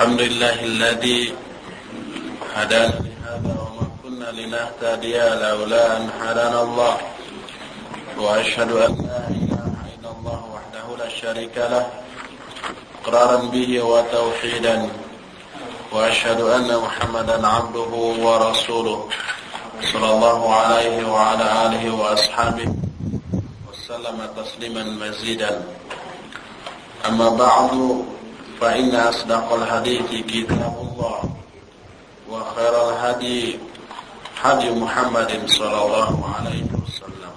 الحمد لله الذي هدانا لهذا وما كنا لنهتدي لولا أن هدانا الله. وأشهد أن لا إله إلا الله وحده لا شريك له إقرارا به وتوحيدا. وأشهد أن محمدا عبده ورسوله صلى الله عليه وعلى آله وأصحابه وسلم تسليما مزيدا. أما بعد فإن أصدق الحديث كتاب الله وخير الهدي هدي محمد صلى الله عليه وسلم.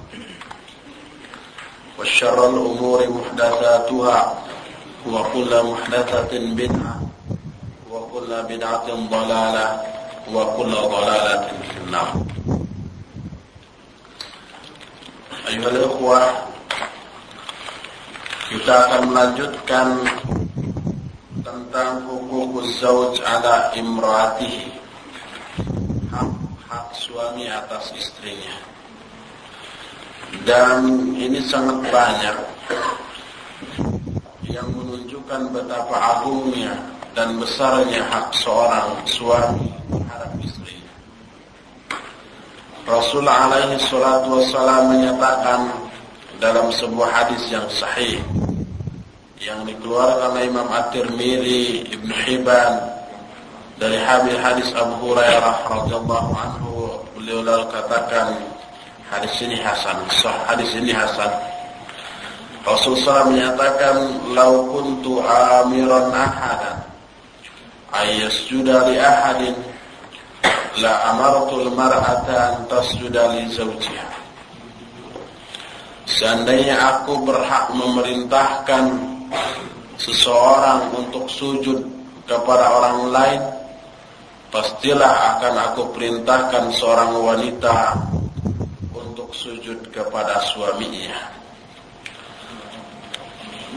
وشر الأمور محدثاتها وكل محدثة بدعة وكل بدعة ضلالة وكل ضلالة في النار. أيها الإخوة kita akan melanjutkan tentang hukum zauj ala imratihi. Hak, hak suami atas istrinya. Dan ini sangat banyak yang menunjukkan betapa agungnya dan besarnya hak seorang suami terhadap istrinya Rasul alaihi salatu menyatakan dalam sebuah hadis yang sahih yang dikeluarkan oleh Imam At-Tirmidzi, Ibn Hibban dari hadis hadis Abu Hurairah radhiyallahu anhu beliau lalu katakan hadis ini hasan, sah hadis ini hasan. Rasulullah menyatakan lau kuntu amiran ahadan ayyasjuda li ahadin la amartu al-mar'ata an tasjuda li zawjiha. Seandainya aku berhak memerintahkan seseorang untuk sujud kepada orang lain, pastilah akan aku perintahkan seorang wanita untuk sujud kepada suaminya.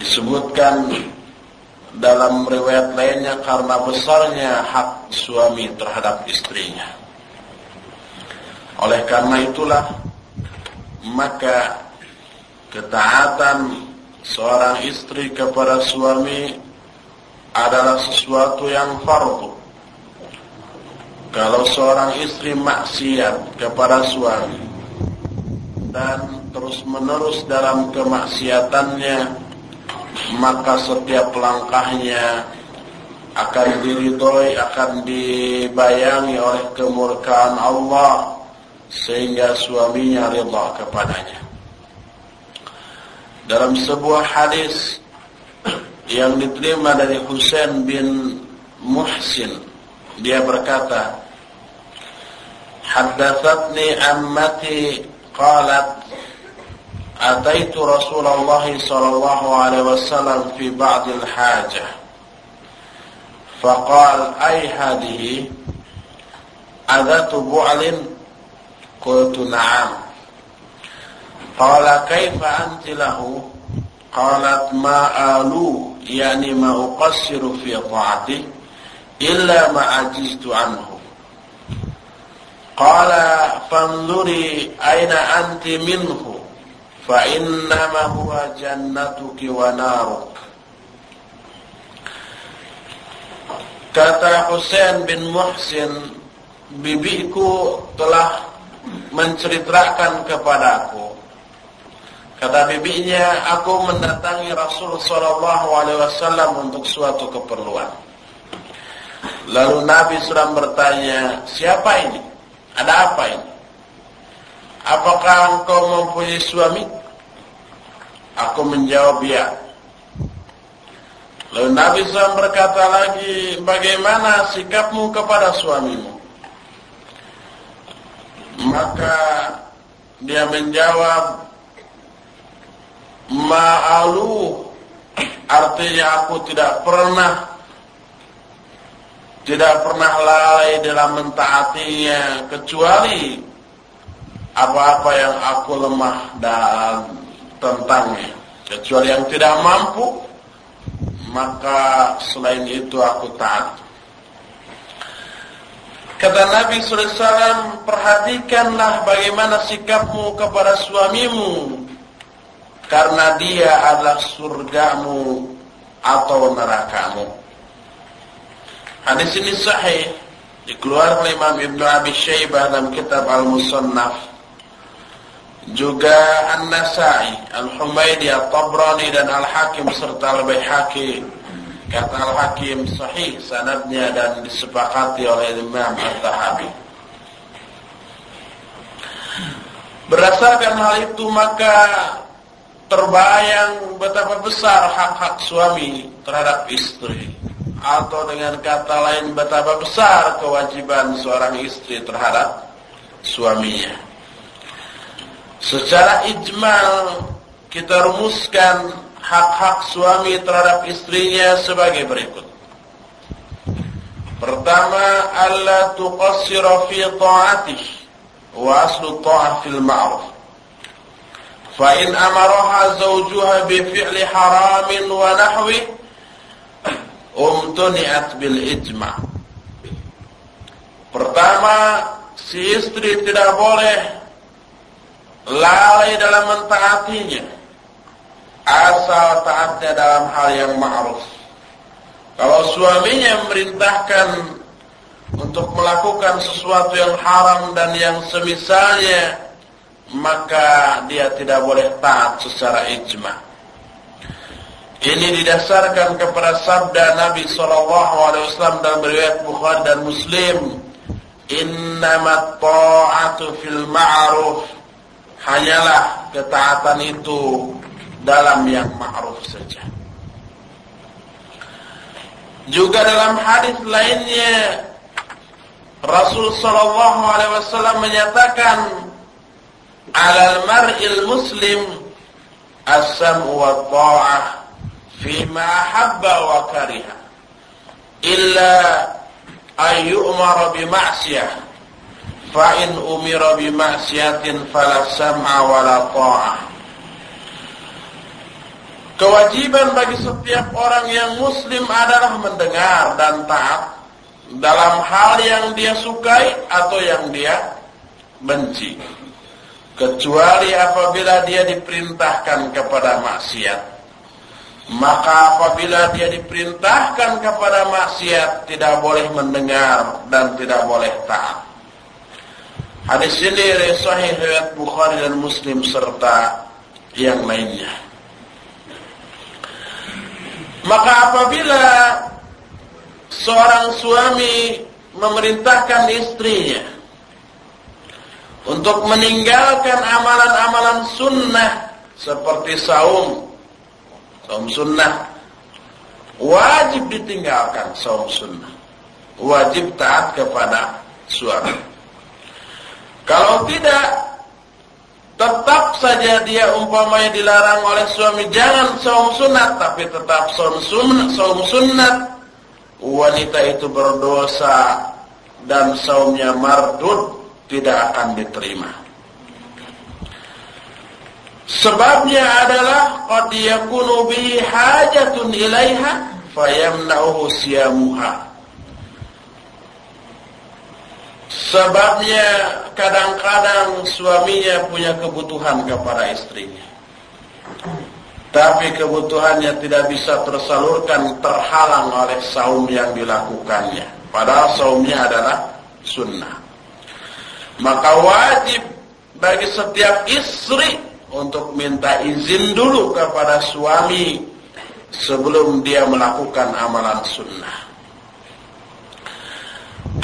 Disebutkan dalam riwayat lainnya karena besarnya hak suami terhadap istrinya. Oleh karena itulah maka ketaatan seorang istri kepada suami adalah sesuatu yang fardu. Kalau seorang istri maksiat kepada suami dan terus-menerus dalam kemaksiatannya, maka setiap langkahnya akan diridhoi, akan dibayangi oleh kemurkaan Allah sehingga suaminya ridha kepadanya dalam sebuah hadis yang diterima dari Husain bin Muhsin. Dia berkata Haddatsatni ammati qalat ataitu Rasulullah sallallahu alaihi wasallam fi ba'd al-hajah faqal ay hadhihi adatu bu'lin? Qultu na'am. Qala kaifa anti lahu? Qalat ma'alu yani ma'uqassiru fi ta'ati illa ma'ajistu anhu. Qala fanzuri aina anti minhu fa innama huwa jannatuki wa naruk. Kata Hussein bin Muhsin, bibiku telah menceritakan kepadaku Kata bibinya, aku mendatangi Rasul Sallallahu Alaihi Wasallam untuk suatu keperluan. Lalu Nabi Sallam bertanya, siapa ini? Ada apa ini? Apakah engkau mempunyai suami? Aku menjawab ya. Lalu Nabi SAW berkata lagi, bagaimana sikapmu kepada suamimu? Maka dia menjawab, ma'alu, artinya aku tidak pernah tidak pernah lalai dalam mentaatinya kecuali apa-apa yang aku lemah dan tentangnya. Kecuali yang tidak mampu maka selain itu aku taat. Kata Nabi SAW perhatikanlah bagaimana sikapmu kepada suamimu karena dia adalah surgamu atau nerakamu Hadis ini sahih dikeluarkan oleh Imam Ibnu Abi Syaibah dalam kitab Al-Musannaf. Juga An-Nasai, Al-Humaydi, At-Tabrani dan Al-Hakim serta Al-Baihaqi. Kata Al-Hakim sahih sanadnya dan disepakati oleh Imam At-Tahabi. Berdasarkan hal itu maka terbayang betapa besar hak-hak suami terhadap istri atau dengan kata lain betapa besar kewajiban seorang istri terhadap suaminya. Secara ijmal kita rumuskan hak-hak suami terhadap istrinya sebagai berikut. Pertama, alla tuqassira fi ta'atih wa aslu ta'ah fil ma'ruf. فإن أمرها زوجها بفعل حرام ونحوه امتنعت بالإجماع Pertama, si istri tidak boleh lalai dalam mentaatinya. Asal taatnya dalam hal yang ma'ruf. Kalau suaminya memerintahkan untuk melakukan sesuatu yang haram dan yang semisalnya maka dia tidak boleh taat secara ijma. Ini didasarkan kepada sabda Nabi sallallahu alaihi wasallam dalam riwayat Bukhari dan Muslim, "Innamat ta'atu fil ma'ruf." Hanyalah ketaatan itu dalam yang ma'ruf saja. Juga dalam hadis lainnya Rasul sallallahu alaihi wasallam menyatakan alal mar'il muslim asam wa ta'ah fima habba wa kariha illa ay yu'mara bi ma'siyah fa in umira bi ma'siyatin fala sam'a wa la ta'ah Kewajiban bagi setiap orang yang muslim adalah mendengar dan taat dalam hal yang dia sukai atau yang dia benci kecuali apabila dia diperintahkan kepada maksiat. Maka apabila dia diperintahkan kepada maksiat tidak boleh mendengar dan tidak boleh taat. Hadis ini sahih riwayat Bukhari dan Muslim serta yang lainnya. Maka apabila seorang suami memerintahkan istrinya untuk meninggalkan amalan-amalan sunnah seperti saum, saum sunnah, wajib ditinggalkan saum sunnah, wajib taat kepada suami. Kalau tidak, tetap saja dia umpamanya dilarang oleh suami jangan saum sunat, tapi tetap saum sunnah, saum sunat, wanita itu berdosa dan saumnya mardud tidak akan diterima. Sebabnya adalah qad yakunu hajatun ilaiha fayamna'uhu siyamuha. Sebabnya kadang-kadang suaminya punya kebutuhan kepada istrinya. Tapi kebutuhannya tidak bisa tersalurkan terhalang oleh saum yang dilakukannya. Padahal saumnya adalah sunnah. Maka wajib bagi setiap istri untuk minta izin dulu kepada suami sebelum dia melakukan amalan sunnah.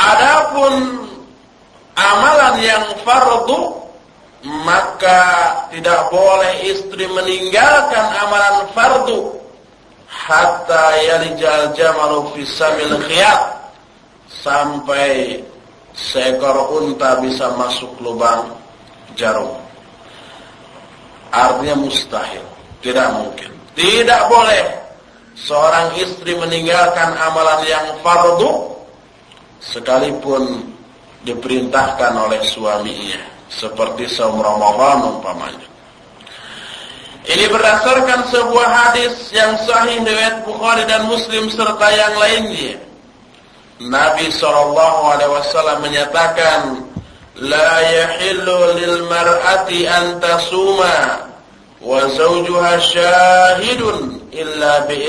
Adapun amalan yang fardu maka tidak boleh istri meninggalkan amalan fardu hatta yalijal jamalu fi samil khiyat sampai seekor unta bisa masuk lubang jarum. Artinya mustahil, tidak mungkin. Tidak boleh seorang istri meninggalkan amalan yang fardu sekalipun diperintahkan oleh suaminya seperti saum Ramadan umpamanya. Ini berdasarkan sebuah hadis yang sahih riwayat Bukhari dan Muslim serta yang lainnya Nabi sallallahu alaihi wasallam menyatakan la yahillu lil mar'ati an tasuma wa zawjuha syahidun illa bi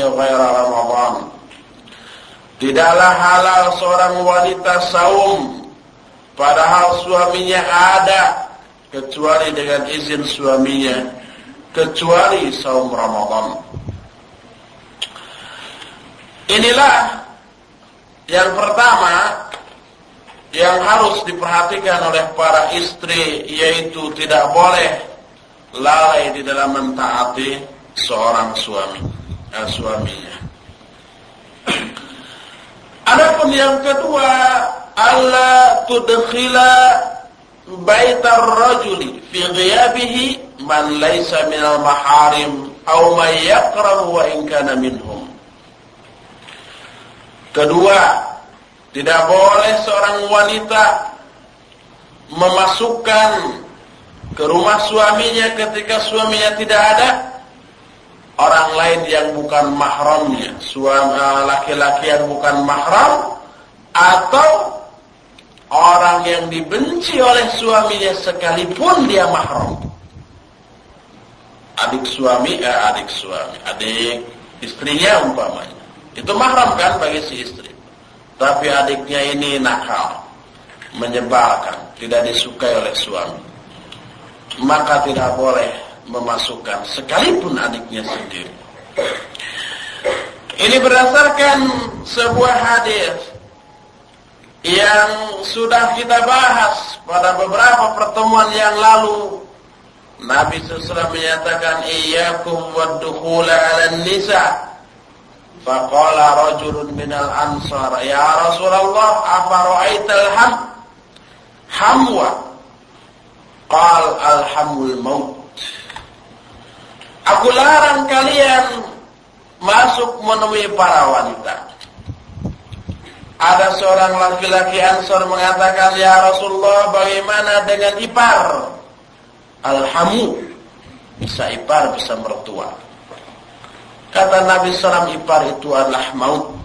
ghaira ramadan Tidaklah halal seorang wanita saum padahal suaminya ada kecuali dengan izin suaminya kecuali saum Ramadan. Inilah yang pertama yang harus diperhatikan oleh para istri yaitu tidak boleh lalai di dalam mentaati seorang suami eh, suaminya. Adapun yang kedua, Allah tudkhila baitar rajuli fi ghiyabihi man laysa minal maharim aw man yaqrabu wa in kana minhum. Kedua, tidak boleh seorang wanita memasukkan ke rumah suaminya ketika suaminya tidak ada orang lain yang bukan mahramnya, suami eh, laki-laki yang bukan mahram atau orang yang dibenci oleh suaminya sekalipun dia mahram. Adik suami, eh, adik suami, adik istrinya umpamanya. Itu mahram kan bagi si istri. Tapi adiknya ini nakal, menyebalkan, tidak disukai oleh suami. Maka tidak boleh memasukkan sekalipun adiknya sendiri. Ini berdasarkan sebuah hadis yang sudah kita bahas pada beberapa pertemuan yang lalu. Nabi SAW menyatakan, Iyakum waddukhula ala nisa. Faqala rajulun minal ansar, Ya Rasulullah, apa ra'aital ham? Hamwa. Qal alhamul maut. Aku larang kalian masuk menemui para wanita. Ada seorang laki-laki Ansor mengatakan, Ya Rasulullah, bagaimana dengan ipar? Alhamu. Bisa ipar, bisa mertua. Kata Nabi SAW, ipar itu adalah maut.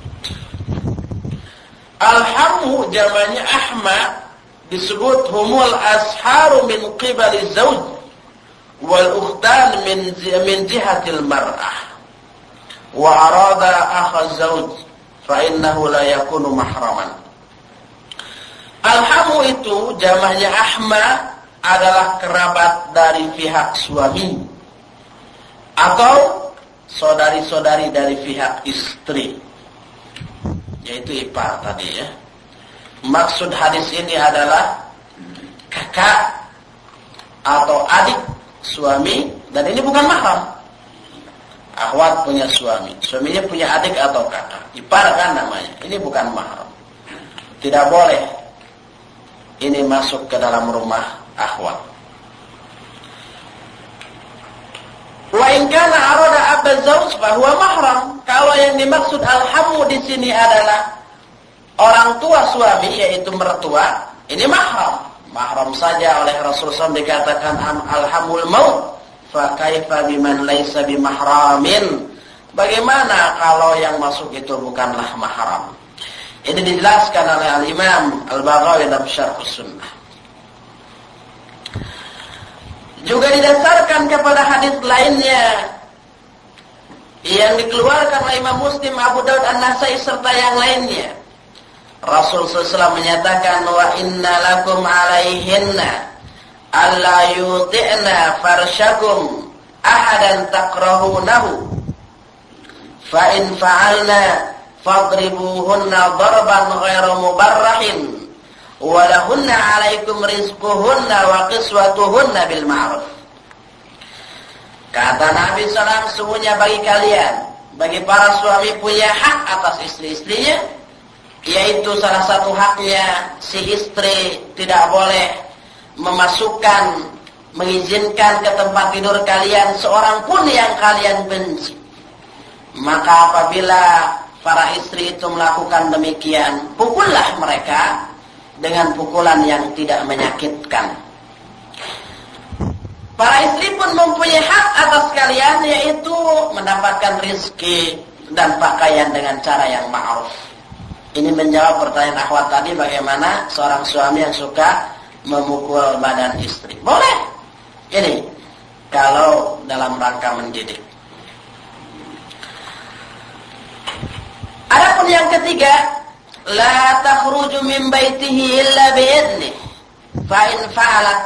Alhamu jamannya ahma disebut humul asharu min qibali zawj wal ukhtan min min jihatil mar'ah. Wa arada akha zawj fa innahu la yakunu mahraman. Alhamu itu jamahnya ahma adalah kerabat dari pihak suami. Atau saudari-saudari dari pihak istri yaitu ipar tadi ya maksud hadis ini adalah kakak atau adik suami dan ini bukan mahram. Akhwat punya suami, suaminya punya adik atau kakak, ipar kan namanya. Ini bukan mahram. Tidak boleh ini masuk ke dalam rumah akhwat. Wa in kana arada bahwa mahram. Kalau yang dimaksud alhamu di sini adalah orang tua suami yaitu mertua, ini mahram. Mahram saja oleh Rasulullah SAW dikatakan alhamul maut. Fa kaifa biman laisa bimahramin. Bagaimana kalau yang masuk itu bukanlah mahram? Ini dijelaskan oleh al-Imam Al-Baghawi dalam Syarh Sunnah juga didasarkan kepada hadis lainnya. Yang dikeluarkan oleh Imam Muslim, Abu Daud, An-Nasai serta yang lainnya. Rasul SAW menyatakan wa inna lakum alaihinna alla yuti'na farshakum ahadan takrahunahu. Fa in fa'alna fadribuhunna darban ghairu mubarrahin wa lahunna alaikum rizquhunna wa qiswatuhunna bil ma'ruf. Kata Nabi SAW semuanya bagi kalian bagi para suami punya hak atas istri-istrinya yaitu salah satu haknya si istri tidak boleh memasukkan mengizinkan ke tempat tidur kalian seorang pun yang kalian benci. Maka apabila para istri itu melakukan demikian pukullah mereka dengan pukulan yang tidak menyakitkan para istri pun mempunyai hak atas kalian yaitu mendapatkan rizki dan pakaian dengan cara yang ma'ruf ini menjawab pertanyaan akhwat tadi bagaimana seorang suami yang suka memukul badan istri. Boleh. Ini kalau dalam rangka mendidik. Adapun yang ketiga, la takhruju min baitihi illa bi'idnih fa in fa'alat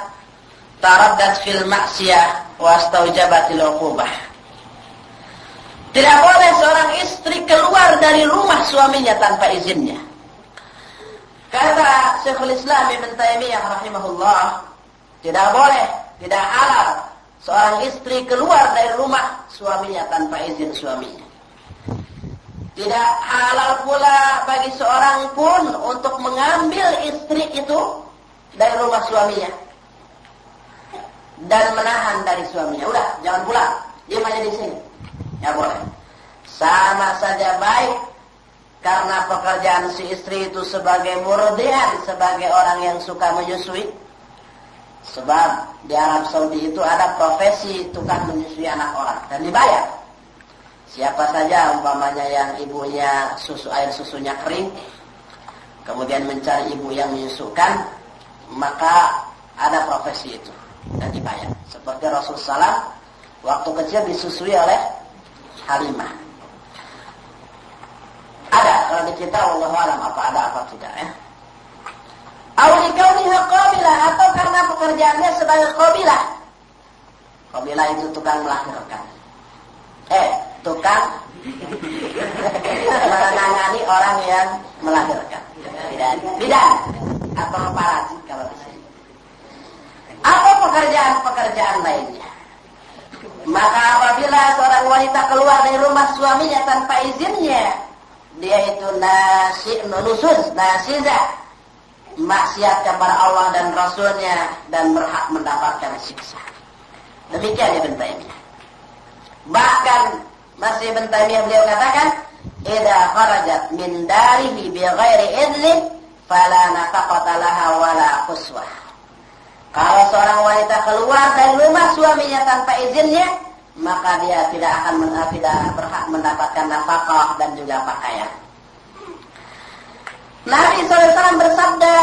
taraddat fil ma'siyah wa uqubah tidak boleh seorang istri keluar dari rumah suaminya tanpa izinnya. Kata Syekhul Islam Ibn Taimiyah rahimahullah tidak boleh tidak halal seorang istri keluar dari rumah suaminya tanpa izin suaminya tidak halal pula bagi seorang pun untuk mengambil istri itu dari rumah suaminya. Dan menahan dari suaminya. Udah, jangan pulang. Dia aja di sini. Ya boleh. Sama saja baik karena pekerjaan si istri itu sebagai murdian, sebagai orang yang suka menyusui. Sebab di Arab Saudi itu ada profesi tukang menyusui anak orang dan dibayar. Siapa saja umpamanya yang ibunya susu air susunya kering, kemudian mencari ibu yang menyusukan, maka ada profesi itu dan dibayar. Seperti Rasul Salam waktu kecil disusui oleh Halimah. Ada kalau kita Allah alam apa ada apa tidak ya. Aulikauniha qabilah atau karena pekerjaannya sebagai qabilah. Qabilah itu tukang melahirkan. Eh, tukang menangani orang yang melahirkan. Bidan. Bidan. Atau parasit kalau di sini. Apa pekerjaan-pekerjaan lainnya? Maka apabila seorang wanita keluar dari rumah suaminya tanpa izinnya, dia itu nasi nusus, nasiza, maksiat kepada Allah dan Rasulnya dan berhak mendapatkan siksa. Demikian Ibn Taimiyah. Bahkan masih Ibn Taimiyah beliau katakan, "Idza kharajat min darihi bi ghairi idlin fala nafaqata laha wala quswah." Kalau seorang wanita keluar dari rumah suaminya tanpa izinnya, maka dia tidak akan tidak berhak mendapatkan nafkah dan juga pakaian. Nabi SAW bersabda,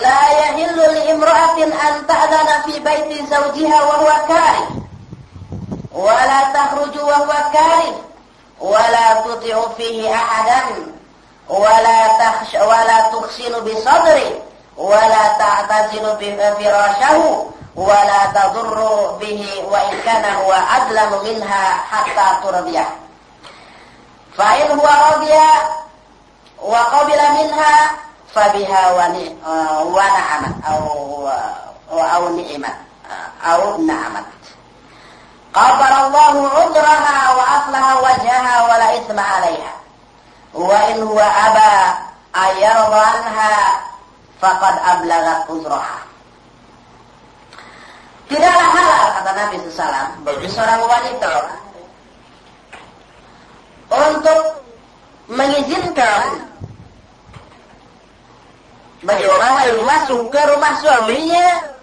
"La yahillu li imra'atin an ta'dana fi baiti zawjiha wa huwa karih." ولا تخرج وهو كاره ولا تطع فيه أحدا. ولا تخش ولا تخسن بصدره. ولا تعتزل بفراشه ولا تضر به وإن كان هو أظلم منها حتى ترضيه. فإن هو رضي وقبل منها فبها ونعمت أو أو نعمت أو نعمت. Qabarallahu udhraha wa aslaha wajhaha wa la isma alaiha. Wa in huwa aba ayarwanha faqad ablagat uzraha. Tidaklah halal, kata Nabi SAW, bagi seorang wanita untuk mengizinkan bagi orang lain masuk ke rumah suaminya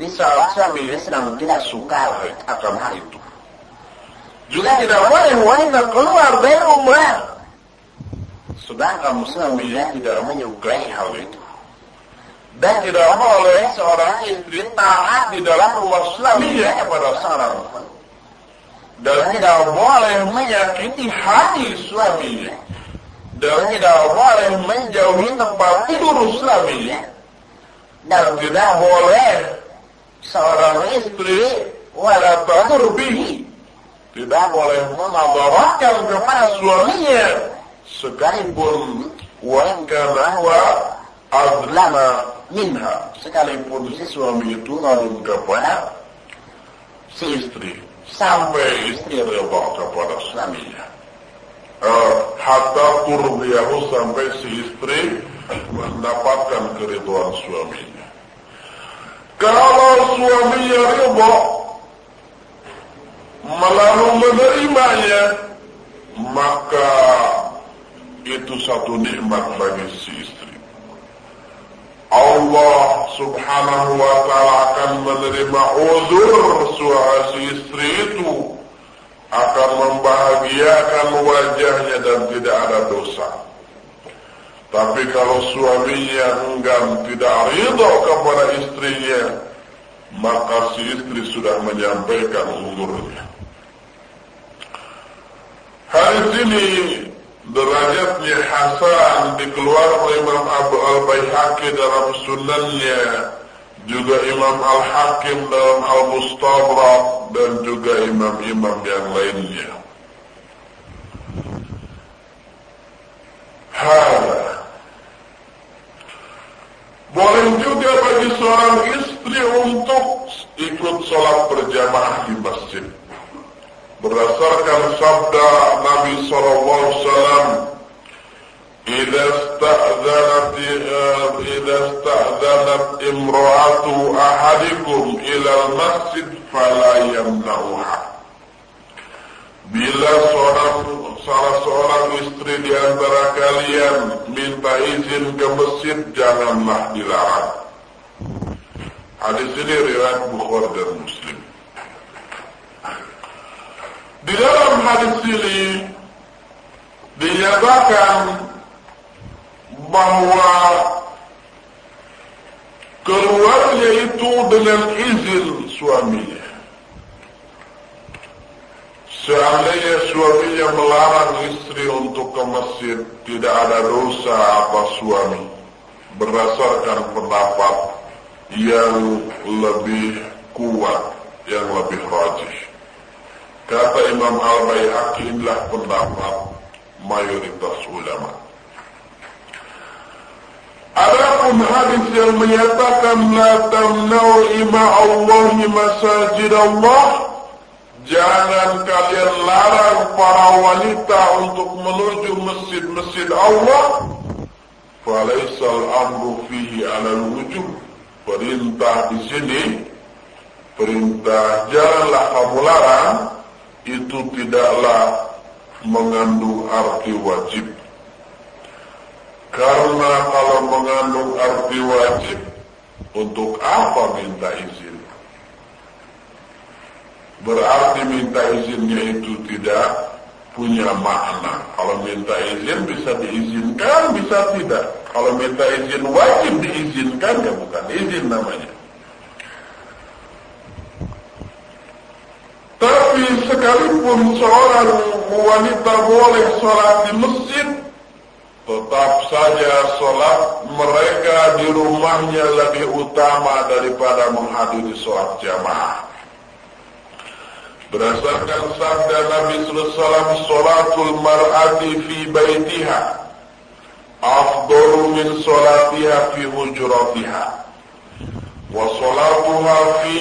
bisa suami sedang tidak suka akan hal itu. Juga tidak boleh wanita keluar dari rumah. Sedangkan suaminya tidak menyukai hal itu. Dan tidak boleh seorang istri taat di dalam rumah suaminya kepada seorang dan tidak boleh menyakiti hati suaminya dan tidak boleh menjauhi tempat tidur suaminya dan tidak boleh seorang istri wala tadur bihi tidak boleh memadaratkan kepada suaminya sekalipun wa kana huwa azlama minha. Sekalipun si suami itu zalim kepada si istri sampai istri rela kepada suaminya. Uh, hatta turdiyahu sampai si istri mendapatkan keriduan suaminya kalau suaminya ridho melalui menerimanya, maka itu satu nikmat bagi si istri. Allah subhanahu wa ta'ala akan menerima uzur suami istri itu akan membahagiakan wajahnya dan tidak ada dosa. Tapi kalau suaminya enggan tidak ridho kepada istrinya, maka si istri sudah menyampaikan umurnya. Hari ini derajatnya Hasan dikeluarkan oleh Imam Abu Al-Baihaqi dalam sunannya juga Imam Al-Hakim dalam Al-Mustabrak dan juga imam-imam yang lainnya Hada boleh juga bagi seorang istri untuk ikut sholat berjamaah di masjid berdasarkan sabda Nabi sallallahu alaihi wasallam إذا استأذنت إذا استأذنت امرأة أحدكم إلى المسجد فلا يمنعها Bila seorang salah seorang istri di antara kalian minta izin ke masjid, janganlah dilarang. Hadis ini riwayat Bukhari dan Muslim. Di dalam hadis ini dinyatakan bahwa keluarnya itu dengan izin suaminya. Seandainya suaminya melarang istri untuk ke masjid, tidak ada dosa apa suami. Berdasarkan pendapat yang lebih kuat, yang lebih rajih. Kata Imam Al-Bayhaqi inilah pendapat mayoritas ulama. Adapun hadis yang menyatakan la tamna'u ima Allah masajid Allah Jangan kalian larang para wanita untuk menuju masjid-masjid Allah. Falaisal amru fihi alal wujud Perintah di sini Perintah janganlah kamu larang Itu tidaklah mengandung arti wajib. Karena kalau mengandung arti wajib, untuk apa minta izin? Berarti minta izinnya itu tidak punya makna. Kalau minta izin bisa diizinkan, bisa tidak. Kalau minta izin wajib diizinkan, ya bukan izin namanya. Tapi sekalipun seorang wanita boleh sholat di masjid, Tetap saja sholat mereka di rumahnya lebih utama daripada menghadiri sholat jamaah. Berdasarkan sabda Nabi SAW, sholatul mar'ati fi baitiha, afdalu min sholatiha fi hujratiha, wa sholatuha fi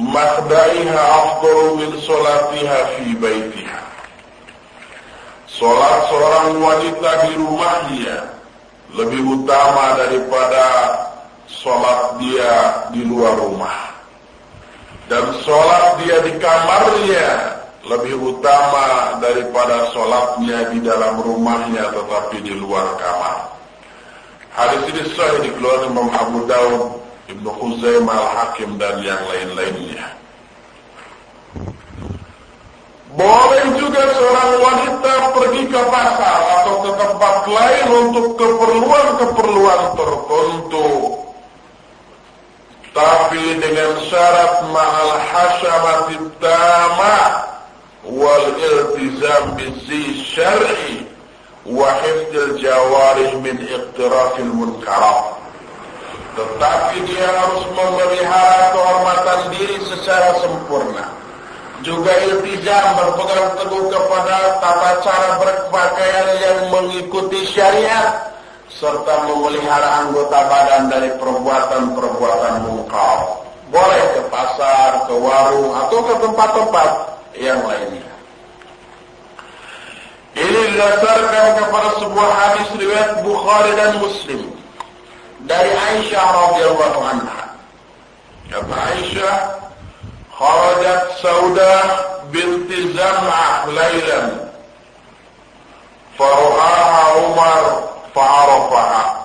makhdaiha afdalu min sholatiha fi baitiha. Sholat seorang wanita di rumahnya lebih utama daripada sholat dia di luar rumah. Dan sholat dia di kamarnya lebih utama daripada sholatnya di dalam rumahnya tetapi di luar kamar. Hadis ini sahih dikeluarkan Imam Abu Dawud, Ibnu Khuzaimah Al-Hakim dan yang lain-lainnya. Boleh juga seorang wanita pergi ke pasar atau ke tempat lain untuk keperluan-keperluan tertentu. Tapi dengan syarat ma'al hasyamatid tama wal iltizam bizi syar'i wa hifdil jawarih min iqtirafil munkarat. Tetapi dia harus memelihara kehormatan diri secara sempurna juga iltizam berpegang teguh kepada tata cara berpakaian yang mengikuti syariat serta memelihara anggota badan dari perbuatan-perbuatan mungkar. Boleh ke pasar, ke warung, atau ke tempat-tempat yang lainnya. Ini didasarkan kepada sebuah hadis riwayat Bukhari dan Muslim dari Aisyah radhiyallahu anha. Kata Aisyah, "Kharajat Sauda binti Zam'ah lailan." Faruhaha Umar فعرفها.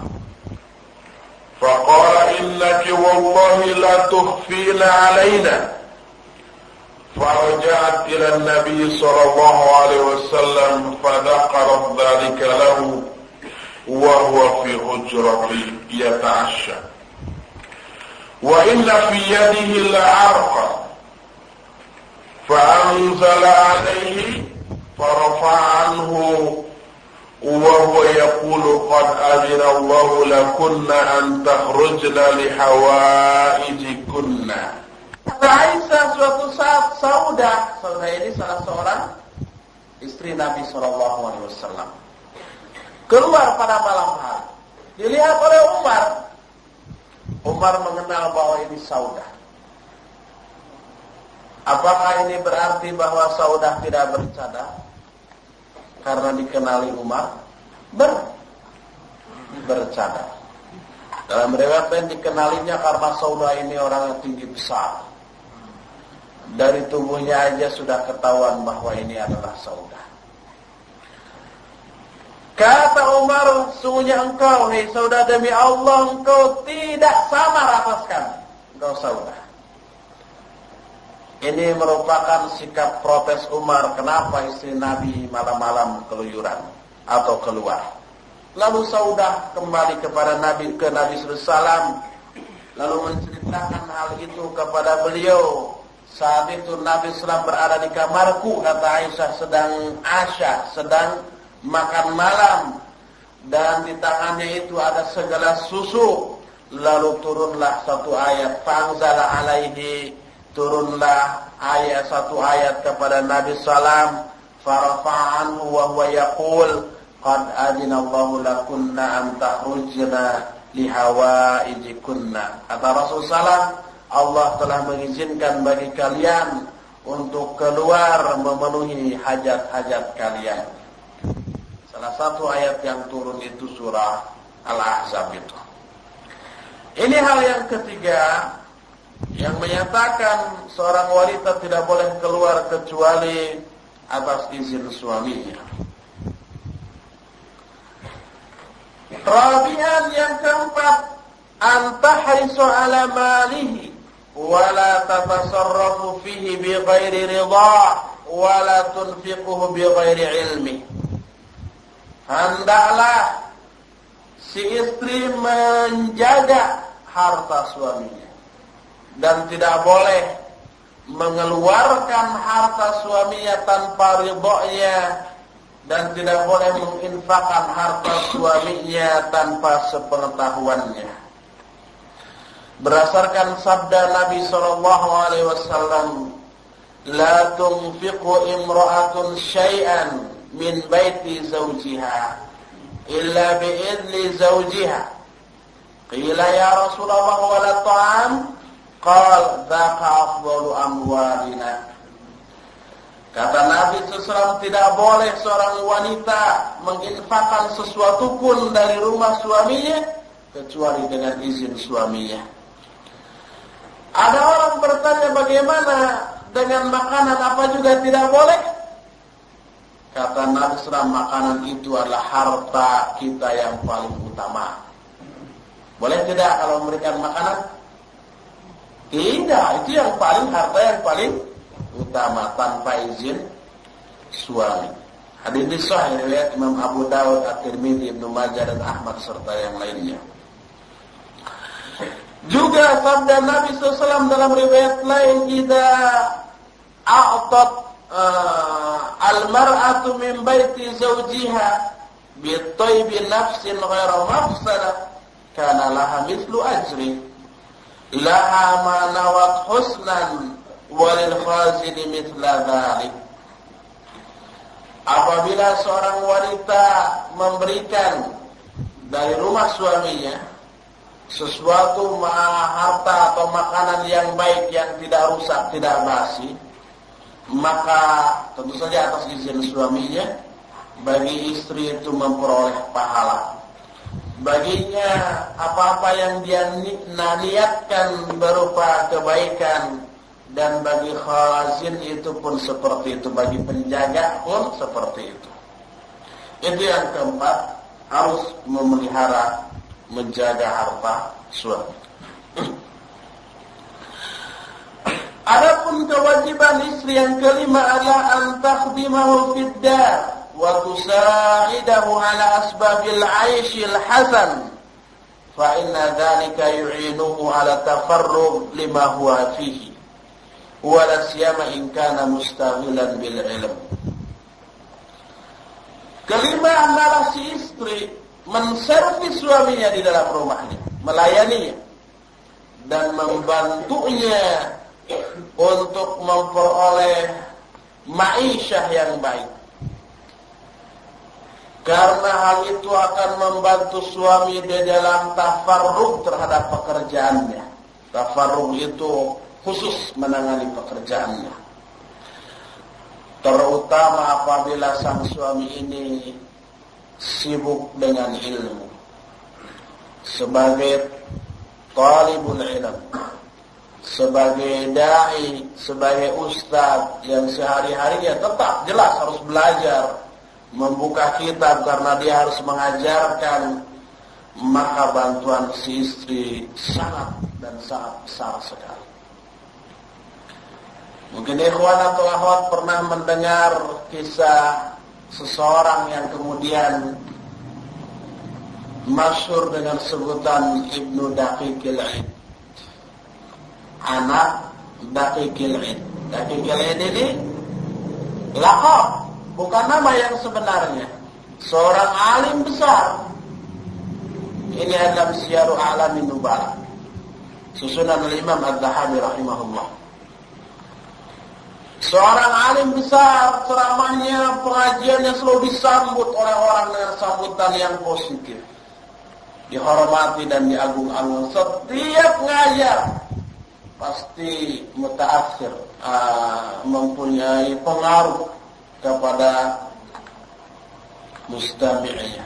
فقال إنك والله لا تخفين علينا. فرجعت إلى النبي صلى الله عليه وسلم فذكرت ذلك له وهو في حجرته يتعشى. وإن في يده لعرقا فأنزل عليه فرفع عنه وهو يقول قد أذن الله لكن أن تخرجن لحوائجكن Aisyah suatu saat Saudah, Saudah ini salah seorang istri Nabi Shallallahu Alaihi Wasallam keluar pada malam hari. Dilihat oleh Umar. Umar mengenal bahwa ini Saudah. Apakah ini berarti bahwa Saudah tidak bercadar? karena dikenali Umar ber bercadar. Dalam riwayat lain dikenalinya karena saudara ini orang yang tinggi besar. Dari tubuhnya aja sudah ketahuan bahwa ini adalah saudara. Kata Umar, sungguhnya engkau, hei saudara demi Allah, engkau tidak sama rataskan. Engkau saudara. Ini merupakan sikap protes Umar kenapa istri Nabi malam-malam keluyuran atau keluar. Lalu Saudah kembali kepada Nabi ke Nabi SAW lalu menceritakan hal itu kepada beliau. Saat itu Nabi SAW berada di kamarku kata Aisyah sedang asya, sedang makan malam dan di tangannya itu ada segala susu. Lalu turunlah satu ayat, "Fangzala alaihi turunlah ayat satu ayat kepada Nabi sallam farafa'anhu wa huwa yaqul qad adina Allahu lakunna an tahrujna lihawaijikunna kata Rasul sallam Allah telah mengizinkan bagi kalian untuk keluar memenuhi hajat-hajat kalian. Salah satu ayat yang turun itu surah Al-Ahzab itu. Ini hal yang ketiga yang menyatakan seorang wanita tidak boleh keluar kecuali atas izin suaminya. Rabian yang keempat, antahrisu ala malihi wala tatasarrafu fihi bi ghairi ridha wala tunfiquhu bi ghairi ilmi. Hendaklah si istri menjaga harta suaminya dan tidak boleh mengeluarkan harta suaminya tanpa ridhonya dan tidak boleh menginfakkan harta suaminya tanpa sepengetahuannya. Berdasarkan sabda Nabi sallallahu alaihi wasallam, "La tunfiqu imra'atun syai'an min baiti zawjiha illa bi idni zawjiha." Qila ya Rasulullah wala ta'am? Qal dzaka afdalu amwalina. Kata Nabi SAW tidak boleh seorang wanita menginfakkan sesuatu pun dari rumah suaminya kecuali dengan izin suaminya. Ada orang bertanya bagaimana dengan makanan apa juga tidak boleh? Kata Nabi SAW makanan itu adalah harta kita yang paling utama. Boleh tidak kalau memberikan makanan? Tidak, itu yang paling harta yang paling utama tanpa izin suami. Hadis ini sahih riwayat Imam Abu Dawud, At-Tirmidzi, Ibnu Majah dan Ahmad serta yang lainnya. Juga sabda Nabi SAW dalam riwayat lain, "Idza a'tat uh, al-mar'atu min baiti zawjiha bi nafsin ghaira mafsadah, kana laha mithlu ajri." Laha ma nawat husnan walil khazini apabila seorang wanita memberikan dari rumah suaminya sesuatu harta atau makanan yang baik yang tidak rusak, tidak basi, maka tentu saja atas izin suaminya bagi istri itu memperoleh pahala baginya apa-apa yang dia niatkan berupa kebaikan dan bagi khazin itu pun seperti itu bagi penjaga pun seperti itu. Itu yang keempat harus memelihara menjaga harta suami. Adapun kewajiban istri yang kelima adalah antakdimahu fid وتساعده على أسباب العيش الحسن فإن ذلك يعينه على التفرغ لما هو فيه ولا سيما إن كان مستغلا بالعلم Kelima adalah si istri menservis suaminya di dalam rumahnya, melayaninya dan membantunya untuk memperoleh ma'isyah yang baik. Karena hal itu akan membantu suami di dalam tafarruq terhadap pekerjaannya. Tafarruq itu khusus menangani pekerjaannya. Terutama apabila sang suami ini sibuk dengan ilmu. Sebagai talibul ilm. Sebagai dai sebagai ustaz yang sehari-harinya tetap jelas harus belajar membuka kitab karena dia harus mengajarkan maka bantuan si istri sangat dan sangat besar sekali Mungkin ikhwan atau akhwat pernah mendengar kisah seseorang yang kemudian masyur dengan sebutan Ibnu Daqiqil Id. Anak Daqiqil Id. Daqiqil Id ini lakab, bukan nama yang sebenarnya. Seorang alim besar. Ini adalah Syiaru A'lamin Nubala. Susunan Imam Ad-Dahabi rahimahullah. Seorang alim besar, ceramahnya, pengajiannya selalu disambut oleh orang dengan sambutan yang positif. Dihormati dan diagung-agung. Setiap ngajar pasti mutaakhir, uh, mempunyai pengaruh kepada mustami'nya.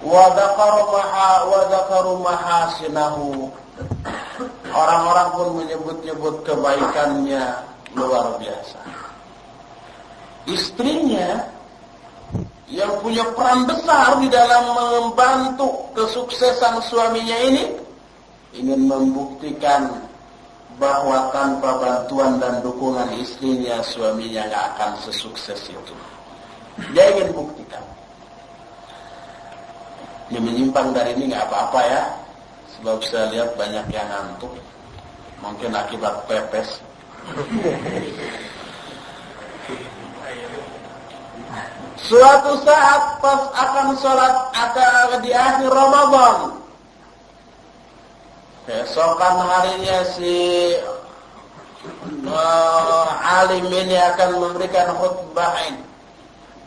Wa dzakaru maha wa dzakaru mahasinahu Orang-orang pun menyebut-nyebut kebaikannya luar biasa. Istrinya yang punya peran besar di dalam membantu kesuksesan suaminya ini ingin membuktikan bahwa tanpa bantuan dan dukungan istrinya suaminya nggak akan sesukses itu. Dia ingin buktikan. Ini menyimpang dari ini nggak apa-apa ya. Sebab saya lihat banyak yang ngantuk. Mungkin akibat pepes. Suatu saat pas akan sholat akan di akhir Ramadan. Besokan harinya si uh, alim ini akan memberikan khutbah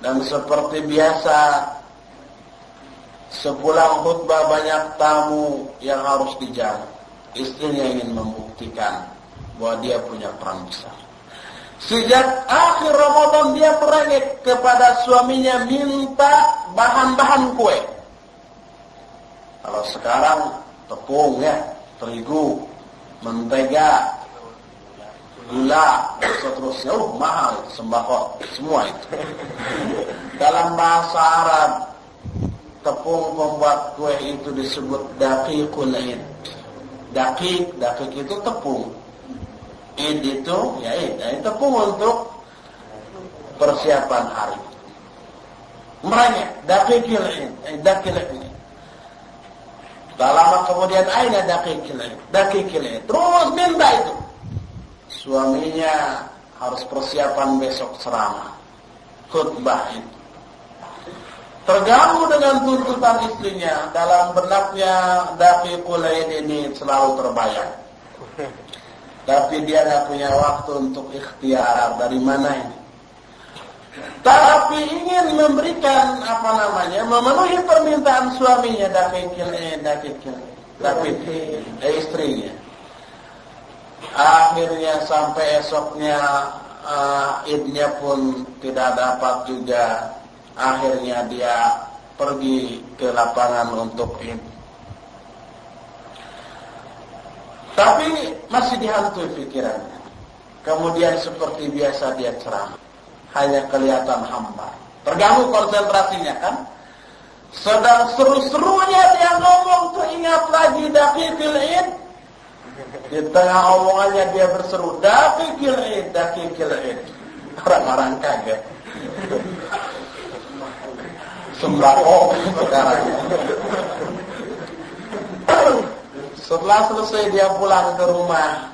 dan seperti biasa Sepulang khutbah banyak tamu yang harus dijamu. Istrinya ingin membuktikan bahwa dia punya peran besar. Sejak akhir Ramadan dia merengek kepada suaminya minta bahan-bahan kue. Kalau sekarang tepung ya, terigu, mentega, gula, seterusnya, oh mahal sembako semua itu. Dalam bahasa Arab tepung pembuat kue itu disebut daqiqul id. Daqiq, daqiq itu tepung. Id itu ya id, ya, tepung untuk persiapan hari. Mereka daqiqil id, eh, daqiqil id. Lama kemudian aina daqiqil id, daqiqil id. Terus minta itu. Suaminya harus persiapan besok ceramah. Khutbah itu terganggu dengan tuntutan istrinya dalam benaknya Dafi Kulain ini selalu terbayang. Tapi dia tidak punya waktu untuk ikhtiar dari mana ini. Tapi ingin memberikan apa namanya memenuhi permintaan suaminya Dafi Kulain, Dafi Kulain, Dafi eh, istrinya. Akhirnya sampai esoknya uh, idnya pun tidak dapat juga akhirnya dia pergi ke lapangan untuk ini. Tapi masih dihantui pikirannya. Kemudian seperti biasa dia ceramah. Hanya kelihatan hambar. Terganggu konsentrasinya kan? Sedang seru-serunya dia ngomong teringat lagi dakikil id. Di tengah omongannya dia berseru dakikil id, dakikil id. Orang-orang kaget sembako sekarang. Setelah selesai dia pulang ke rumah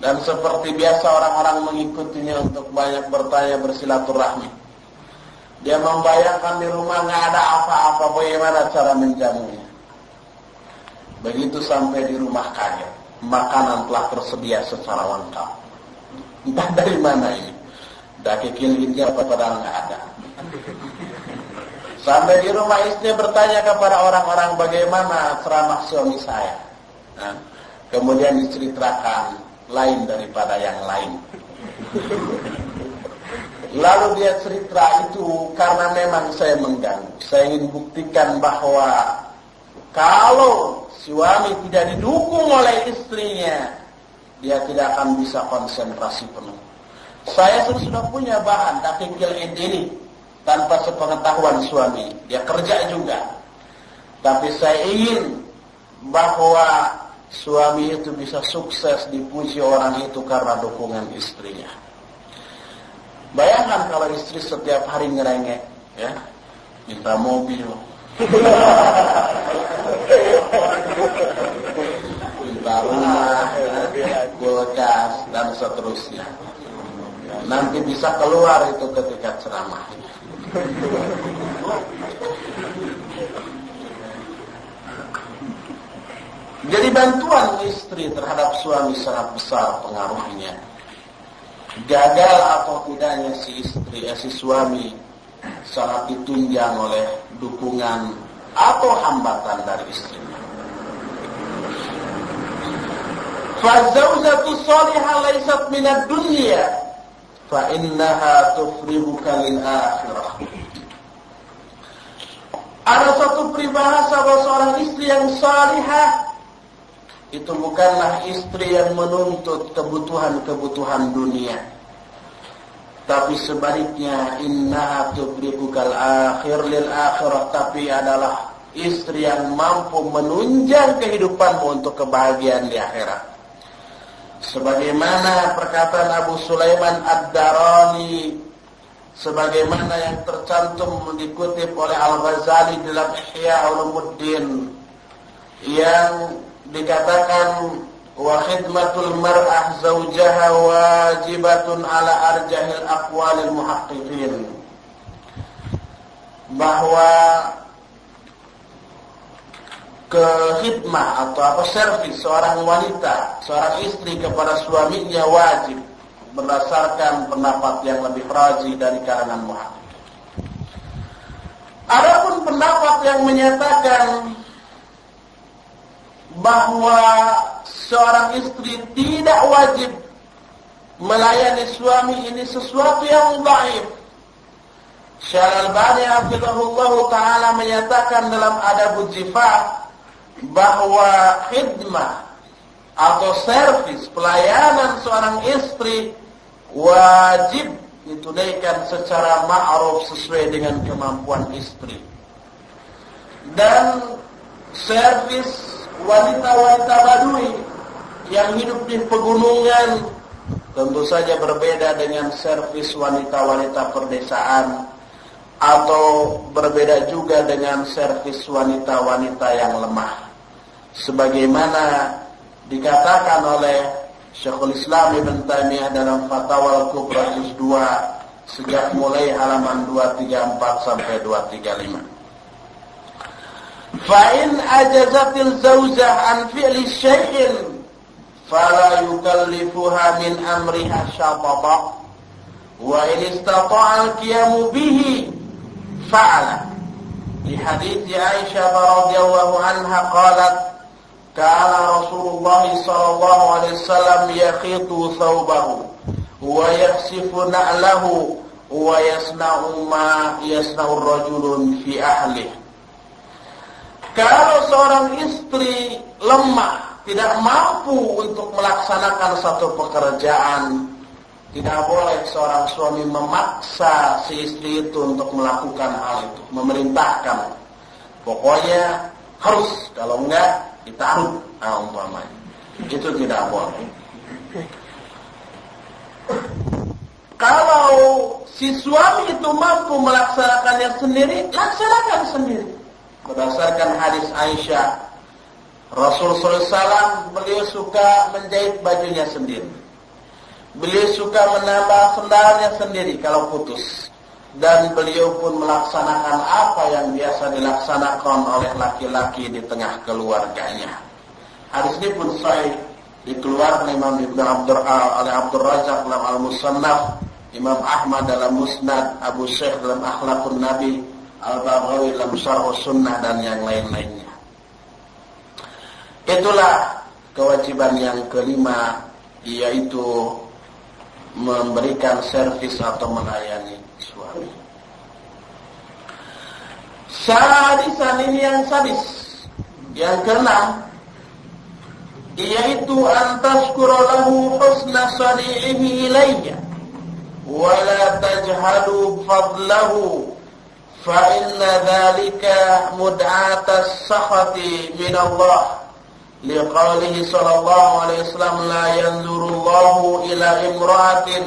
dan seperti biasa orang-orang mengikutinya untuk banyak bertanya bersilaturahmi. Dia membayangkan di rumah nggak ada apa-apa, bagaimana cara menjamunya. Begitu sampai di rumah kaget, makanan telah tersedia secara lengkap. Entah dari mana ini. Daki kilingnya apa padahal nggak ada. Sampai di rumah istri bertanya kepada orang-orang bagaimana ceramah suami saya. Nah, kemudian diceritakan lain daripada yang lain. Lalu dia cerita itu karena memang saya mengganggu. Saya ingin buktikan bahwa kalau suami tidak didukung oleh istrinya, dia tidak akan bisa konsentrasi penuh. Saya sudah punya bahan dakikil ini tanpa sepengetahuan suami. Dia kerja juga. Tapi saya ingin bahwa suami itu bisa sukses dipuji orang itu karena dukungan istrinya. Bayangkan kalau istri setiap hari ngerengek, ya, minta mobil, minta rumah, kulkas, dan seterusnya. Nanti bisa keluar itu ketika ceramahnya. Jadi bantuan istri terhadap suami sangat besar pengaruhnya. Gagal atau tidaknya si istri, eh, si suami sangat ditunjang oleh dukungan atau hambatan dari istrinya. Fazawjatu salihah laysat minad dunya fa innaha tufrihuka lil akhirah. Ada satu peribahasa bahwa seorang istri yang salihah itu bukanlah istri yang menuntut kebutuhan-kebutuhan dunia. Tapi sebaliknya innaha tubrikukal akhir lil akhirah tapi adalah istri yang mampu menunjang kehidupanmu untuk kebahagiaan di akhirat sebagaimana perkataan Abu Sulaiman Ad-Darani sebagaimana yang tercantum dikutip oleh Al-Ghazali dalam Ihya Ulumuddin yang dikatakan wa khidmatul mar'ah zawjaha wajibatun ala arjahil aqwalil muhaqqiqin bahwa ke khidmah atau apa servis seorang wanita, seorang istri kepada suaminya wajib berdasarkan pendapat yang lebih raji dari kalangan muhakkik. Adapun pendapat yang menyatakan bahwa seorang istri tidak wajib melayani suami ini sesuatu yang baik. Syarul Bani Abdullah Ta'ala menyatakan dalam adab jifah bahwa khidmah atau servis pelayanan seorang istri wajib ditunaikan secara ma'ruf sesuai dengan kemampuan istri. Dan servis wanita-wanita badui yang hidup di pegunungan tentu saja berbeda dengan servis wanita-wanita perdesaan atau berbeda juga dengan servis wanita-wanita yang lemah sebagaimana dikatakan oleh Syekhul Islam Ibn Taimiyah dalam Fatwa Al-Kubra juz 2 sejak mulai halaman 234 sampai 235. فإن أجزت الزوجة عن فعل شيء فلا يكلفها من أمرها شططا. وإن استطاع القيام به فعلا لحديث عائشة رضي الله عنها قالت كان رسول الله صلى الله عليه وسلم يخيط ثوبه ويخسف نعله ويصنع ما يصنع رجل في أهله. Kalau seorang istri lemah, tidak mampu untuk melaksanakan satu pekerjaan, tidak boleh seorang suami memaksa si istri itu untuk melakukan hal itu, memerintahkan. Pokoknya harus, kalau enggak ditaruh nah, umpamanya. Itu tidak boleh. Kalau si suami itu mampu melaksanakannya sendiri, laksanakan sendiri. Berdasarkan hadis Aisyah, Rasul SAW beliau suka menjahit bajunya sendiri. Beliau suka menambah sendalnya sendiri kalau putus. dan beliau pun melaksanakan apa yang biasa dilaksanakan oleh laki-laki di tengah keluarganya. Hadis ini pun sahih dikeluarkan Imam Ibnu Abdur oleh Abdul Razak dalam Al-Musannaf, Imam Ahmad dalam Musnad, Abu Syekh dalam Akhlakun Nabi, Al-Baghawi dalam Syarh Sunnah dan yang lain-lainnya. Itulah kewajiban yang kelima yaitu memberikan servis atau melayani suami. Sadisan ini yang sadis. Yang keenam yaitu antashkura lahu husna sani'ihi ilayya wa la tajhalu fadlahu fa inna dhalika mud'ata as-sakhati min Allah liqaulihi sallallahu alaihi wasallam la yanzuru Allahu ila imra'atin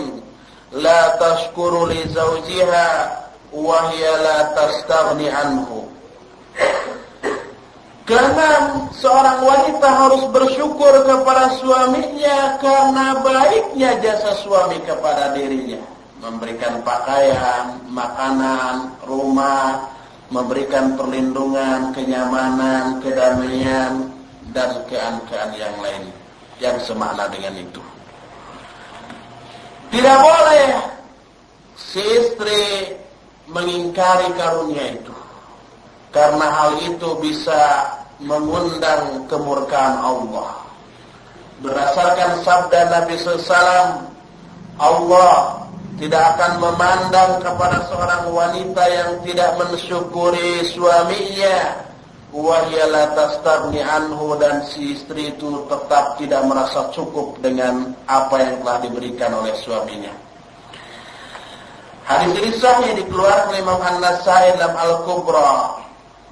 la tashkuru li zawjiha wa hiya la tastaghni anhu karena seorang wanita harus bersyukur kepada suaminya karena baiknya jasa suami kepada dirinya. Memberikan pakaian, makanan, rumah, memberikan perlindungan, kenyamanan, kedamaian, dan keangkaan yang lain yang semakna dengan itu. Tidak boleh si istri mengingkari karunia itu. Karena hal itu bisa mengundang kemurkaan Allah. Berdasarkan sabda Nabi SAW, Allah tidak akan memandang kepada seorang wanita yang tidak mensyukuri suaminya. Tastabni anhu dan si istri itu tetap tidak merasa cukup dengan apa yang telah diberikan oleh suaminya. Hadis ini sahih dikeluarkan Imam An-Nasai dalam Al-Kubra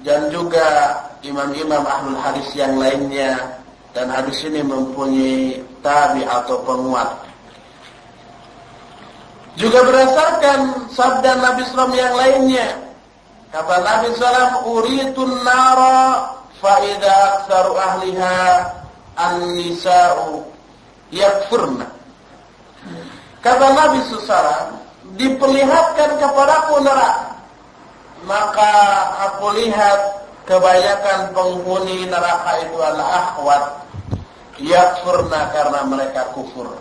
dan juga imam-imam ahlul hadis yang lainnya dan hadis ini mempunyai tabi atau penguat. Juga berdasarkan sabda Nabi SAW yang lainnya, Kata Nabi SAW, Uritun nara faida aksaru ahliha an-nisa'u yakfurna. Kata Nabi SAW, diperlihatkan kepadaku neraka. Maka aku lihat kebanyakan penghuni neraka itu adalah akhwat. Yakfurna karena mereka kufur.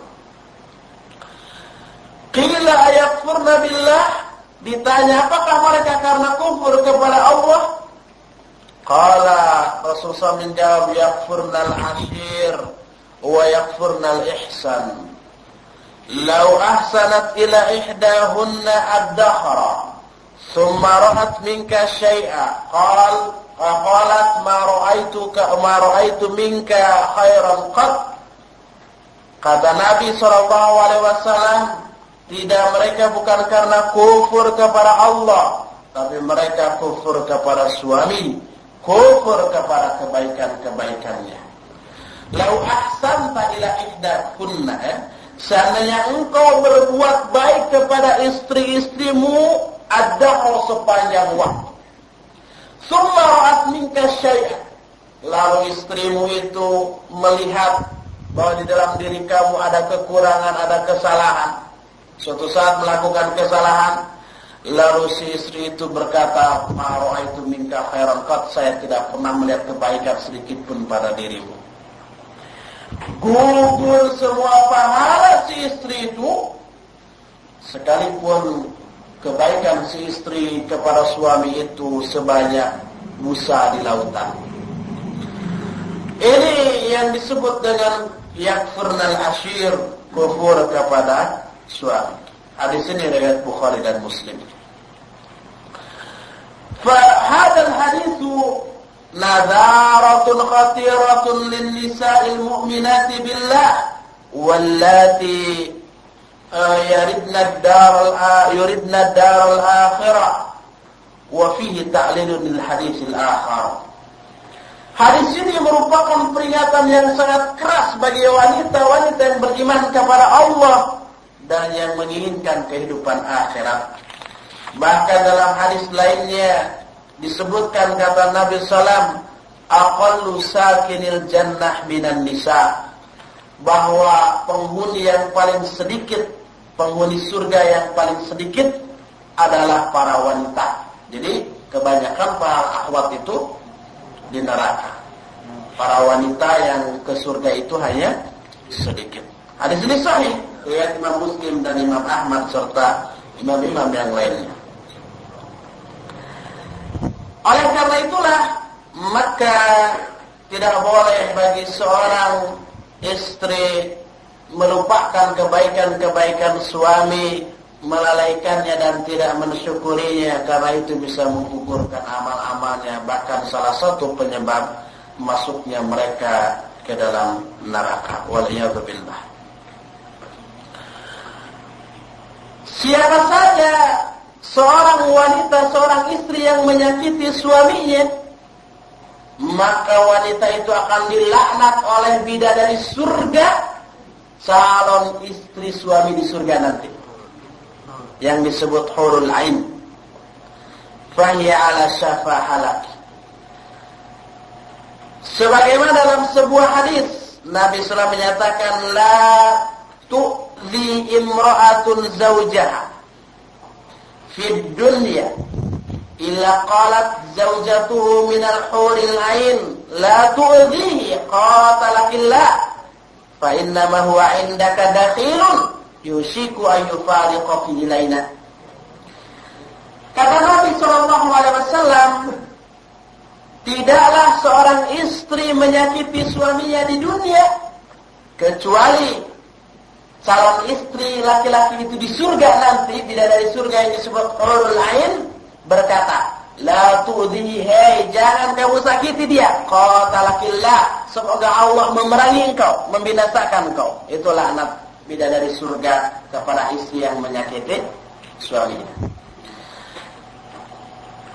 Qila ayakfurna billah Ditanya apakah mereka karena kufur kepada Allah? Qala Rasulullah menjawab yakfurnal ashir wa yakfurnal ihsan. Lau ahsanat ila ihdahunna ad-dahra thumma ra'at minka syai'a qal qalat ma ra'aituka ma ra'aitu minka khairan qat kata Nabi wasallam tidak mereka bukan karena kufur kepada Allah, tapi mereka kufur kepada suami, kufur kepada kebaikan-kebaikannya. Lau ahsanta ila ihda kunna, eh? seandainya engkau berbuat baik kepada istri-istrimu, ada sepanjang waktu. Summa ra'at minka syai'an. Lalu istrimu itu melihat bahwa di dalam diri kamu ada kekurangan, ada kesalahan Suatu saat melakukan kesalahan, lalu si istri itu berkata, "Maro itu minta khairan qat, saya tidak pernah melihat kebaikan sedikit pun pada dirimu." Gugur semua pahala si istri itu, sekalipun kebaikan si istri kepada suami itu sebanyak busa di lautan. Ini yang disebut dengan yakfurnal ashir, kufur kepada suami. Hadis ini riwayat Bukhari dan Muslim. فهذا الحديث نذارة خطيرة للنساء المؤمنات بالله واللاتي يردن الدار يردن الدار الآخرة وفيه تعليل للحديث الآخر Hadis ini merupakan peringatan yang sangat keras bagi wanita-wanita yang beriman kepada Allah dan yang menginginkan kehidupan akhirat. Bahkan dalam hadis lainnya disebutkan kata Nabi Sallam, "Aqallu sakinil jannah minan nisa." Bahwa penghuni yang paling sedikit, penghuni surga yang paling sedikit adalah para wanita. Jadi kebanyakan para akhwat itu di neraka. Para wanita yang ke surga itu hanya sedikit. Hadis ini sahih riwayat Imam Muslim dan Imam Ahmad serta imam-imam yang lainnya. Oleh karena itulah maka tidak boleh bagi seorang istri melupakan kebaikan-kebaikan suami, melalaikannya dan tidak mensyukurinya karena itu bisa menggugurkan amal-amalnya bahkan salah satu penyebab masuknya mereka ke dalam neraka. Waliyadzubillah. Siapa saja seorang wanita, seorang istri yang menyakiti suaminya, maka wanita itu akan dilaknat oleh bidadari surga calon istri suami di surga nanti. Yang disebut hurul ain. Fahiya ala syafa halak. Sebagaimana dalam sebuah hadis Nabi SAW menyatakan la tu'zi imra'atun zawjaha fi dunya. Illa qalat zawjatuhu min al-huril ain la tu'dhihi qatalakillah fa innama huwa indaka dakhilun yushiku an yufariqa fi ilaina. Kata Nabi sallallahu alaihi wasallam tidaklah seorang istri menyakiti suaminya di dunia kecuali calon istri laki-laki itu di surga nanti tidak dari surga yang disebut hurul ain berkata, La tu'zihi, hei, jangan kamu sakiti dia. Qatalakillah, semoga Allah memerangi engkau, membinasakan engkau. Itulah anak bidadari surga kepada istri yang menyakiti suaminya.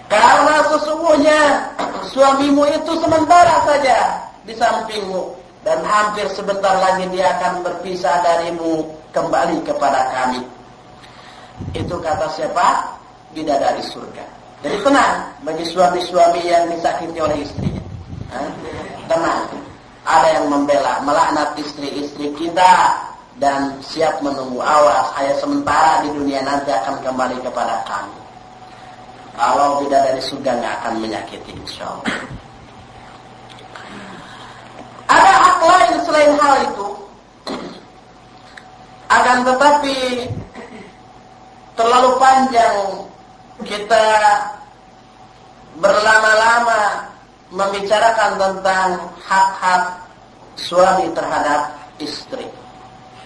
Karena sesungguhnya suamimu itu sementara saja di sampingmu dan hampir sebentar lagi dia akan berpisah darimu kembali kepada kami. Itu kata siapa? bidadari surga. Jadi tenang bagi suami-suami yang disakiti oleh istrinya. Tenang. Ada yang membela, melaknat istri-istri kita dan siap menunggu awas. Hanya sementara di dunia nanti akan kembali kepada kami. Kalau bidadari surga nggak akan menyakiti insya Allah. Ada hak lain selain hal itu. Akan tetapi terlalu panjang kita berlama-lama membicarakan tentang hak-hak suami terhadap istri.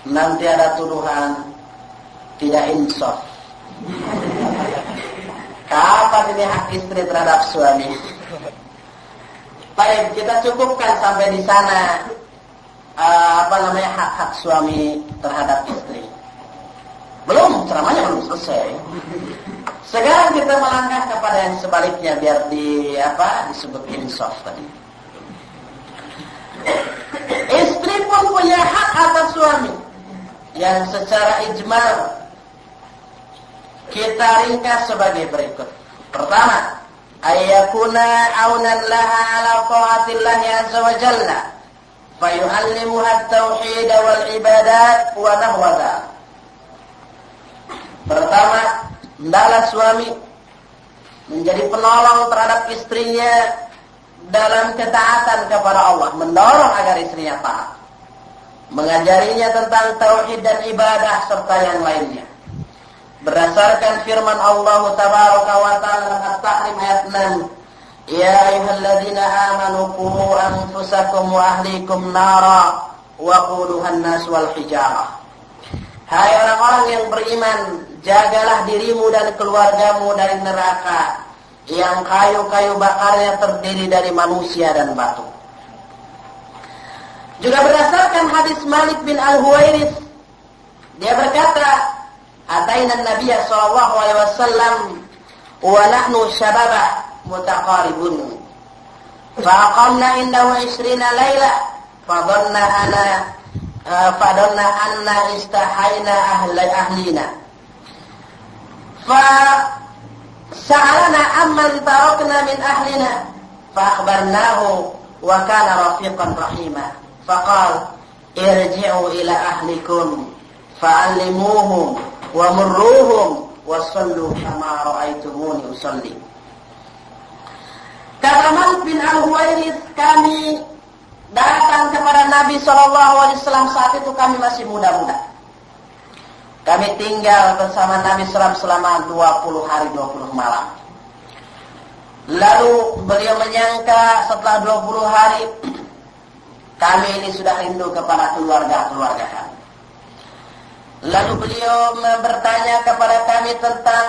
Nanti ada tuduhan tidak insaf. Kapan ini hak istri terhadap suami? Baik, kita cukupkan sampai di sana uh, apa namanya hak-hak suami terhadap istri. Belum, ceramahnya belum selesai. Sekarang kita melangkah kepada yang sebaliknya biar di apa disebut insaf tadi. Istri pun punya hak atas suami yang secara ijmal kita ringkas sebagai berikut. Pertama, ayyakuna aunan laha ala taatillah azza wa jalla fayu'allimuha at-tauhid wal ibadat wa nahwa Pertama, hendaklah suami menjadi penolong terhadap istrinya dalam ketaatan kepada Allah, mendorong agar istrinya taat. Mengajarinya tentang tauhid dan ibadah serta yang lainnya. Berdasarkan firman Allah Tabaraka wa Ta'ala At-Tahrim ayat 6, Ya ayyuhalladzina amanu qu anfusakum wa ahlikum nara wa quluhan nas wal hijarah. Hai orang-orang yang beriman, jagalah dirimu dan keluargamu dari neraka yang kayu-kayu bakarnya terdiri dari manusia dan batu. Juga berdasarkan hadis Malik bin Al-Huwairis, dia berkata, Ataina Nabi sallallahu alaihi wasallam wa nahnu syababa mutaqaribun. Faqamna indahu 20 laila fadhanna ana fadhanna anna istahaina ahli ahlina. فسألنا عمن تركنا من أهلنا فأخبرناه وكان رفيقا رحيما فقال ارجعوا إلى أهلكم فعلموهم ومروهم Wasallu kama ra'aitumuni usalli. Kata Malik bin Al-Huwairith, kami datang kepada Nabi Shallallahu Alaihi Wasallam saat itu kami masih muda-muda. Kami tinggal bersama Nabi Sallam selama 20 hari 20 malam. Lalu beliau menyangka setelah 20 hari kami ini sudah rindu kepada keluarga-keluarga kami. Lalu beliau bertanya kepada kami tentang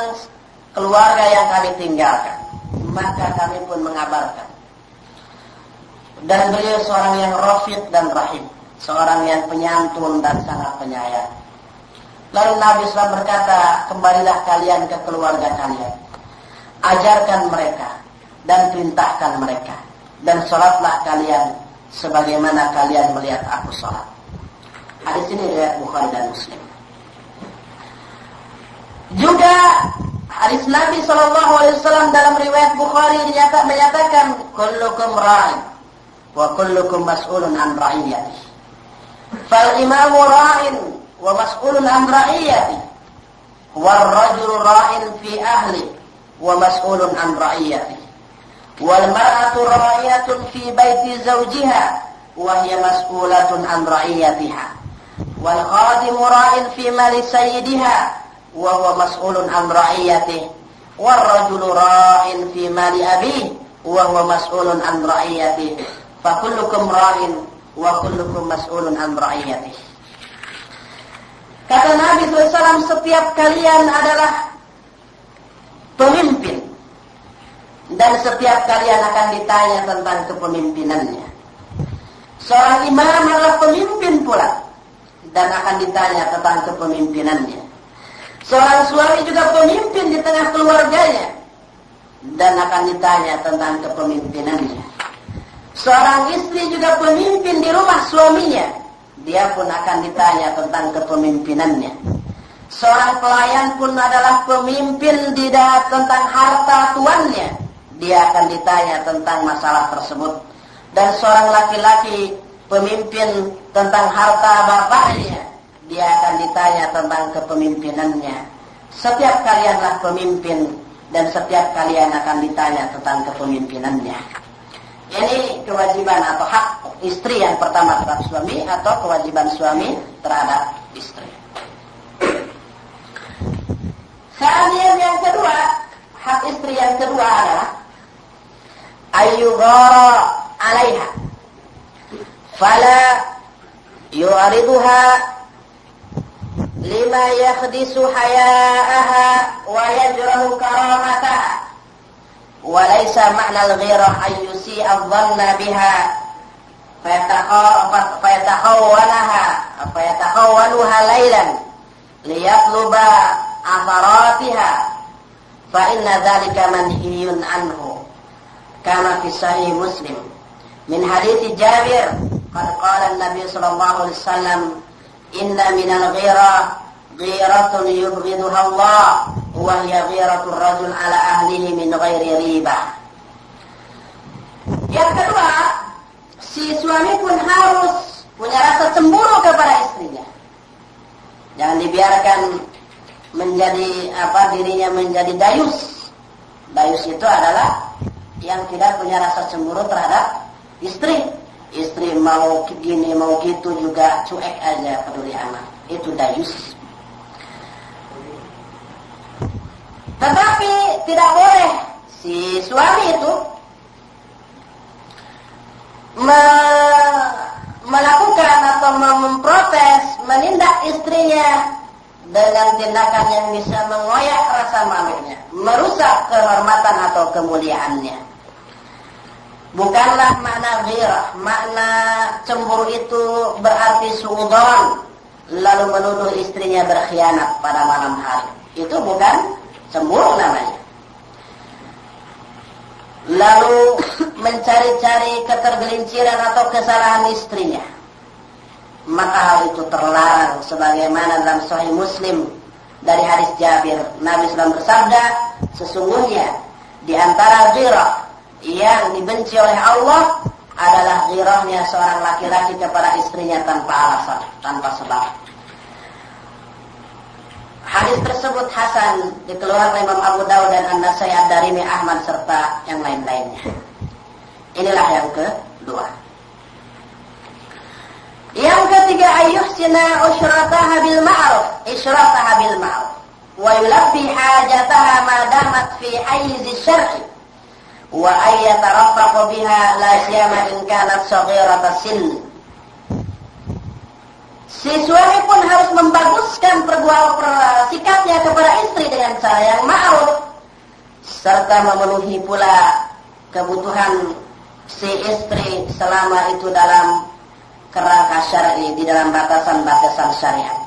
keluarga yang kami tinggalkan. Maka kami pun mengabarkan. Dan beliau seorang yang rafiq dan rahim. Seorang yang penyantun dan sangat penyayang. Lalu Nabi SAW berkata, kembalilah kalian ke keluarga kalian. Ajarkan mereka dan perintahkan mereka. Dan sholatlah kalian sebagaimana kalian melihat aku sholat. Hadis ini riwayat Bukhari dan Muslim. Juga hadis Nabi Shallallahu Alaihi Wasallam dalam riwayat Bukhari dinyata, menyatakan kullukum ra'in wa kullukum mas'ulun an ra'iyati. Fal imamu ra'in wa mas'ulun an ra'iyati. Wal rajulu ra'in fi ahli. Wa mas'ulun an ra'iyati. Wal mar'atu ra'iyatun fi baiti zawjiha. Wa hiya mas'ulatun an ra'iyatiha. Wal khadimu ra'in fi mali sayyidiha. Wa huwa mas'ulun an ra'iyatihi wal rajulu ra'in fi mali abihi wa huwa mas'ulun an ra'iyatihi fa kullukum ra'in. Wa kullukum mas'ulun an ra'iyatihi Kata Nabi SAW, setiap kalian adalah pemimpin. Dan setiap kalian akan ditanya tentang kepemimpinannya. Seorang imam adalah pemimpin pula. Dan akan ditanya tentang kepemimpinannya. Seorang suami juga pemimpin di tengah keluarganya dan akan ditanya tentang kepemimpinannya. Seorang istri juga pemimpin di rumah suaminya, dia pun akan ditanya tentang kepemimpinannya. Seorang pelayan pun adalah pemimpin di tentang harta tuannya, dia akan ditanya tentang masalah tersebut. Dan seorang laki-laki pemimpin tentang harta bapaknya, dia akan ditanya tentang kepemimpinannya. Setiap kalianlah pemimpin dan setiap kalian akan ditanya tentang kepemimpinannya. Ini kewajiban atau hak istri yang pertama terhadap suami atau kewajiban suami terhadap istri. Kemudian yang kedua, hak istri yang kedua adalah ayyughara alaiha fala yu'riduha lima yakhdisu haya'aha wa yajrahu karamataha wa laysa ma'na al-ghirah an yusi'a dhanna biha fayatakhawwanaha fayatakhawwanuha laylan liyatluba atharatiha fa inna dhalika manhiyun anhu kama fi sahih muslim min hadithi Jabir qad qala an-nabi sallallahu alaihi wasallam inna minal ghira ghiratun yubghiduha Allah wa hiya ghiratul rajul min ghairi riba. Yang kedua, si suami pun harus punya rasa cemburu kepada istrinya. Jangan dibiarkan menjadi apa dirinya menjadi dayus. Dayus itu adalah yang tidak punya rasa cemburu terhadap istri istri mau gini mau gitu juga cuek aja peduli amat itu dayus tetapi tidak boleh si suami itu me melakukan atau memprotes menindak istrinya dengan tindakan yang bisa mengoyak rasa malunya merusak kehormatan atau kemuliaannya Bukanlah makna ghirah. Makna cemburu itu berarti suudon. Lalu menuduh istrinya berkhianat pada malam hari. Itu bukan cemburu namanya. Lalu mencari-cari ketergelinciran atau kesalahan istrinya. Maka hal itu terlarang sebagaimana dalam Sahih Muslim dari hadis Jabir Nabi SAW bersabda sesungguhnya di antara ghirah yang dibenci oleh Allah adalah girahnya seorang laki-laki kepada istrinya tanpa alasan, tanpa sebab. Hadis tersebut Hasan dikeluarkan Imam Abu Dawud dan An-Nasai Ad-Darimi Ahmad serta yang lain-lainnya. Inilah yang kedua. Yang ketiga ayuh sina usyrataha bil ma'ruf, isyrataha bil ma'ruf. Wa yulabbi hajataha ma damat fi hayz syar'i. Wa ayyataraffaq biha la siyama in kanat saghirata sin. Si suami pun harus membaguskan perbuatan sikapnya kepada istri dengan cara yang ma'ruf serta memenuhi pula kebutuhan si istri selama itu dalam kerangka syar'i di dalam batasan-batasan syariat.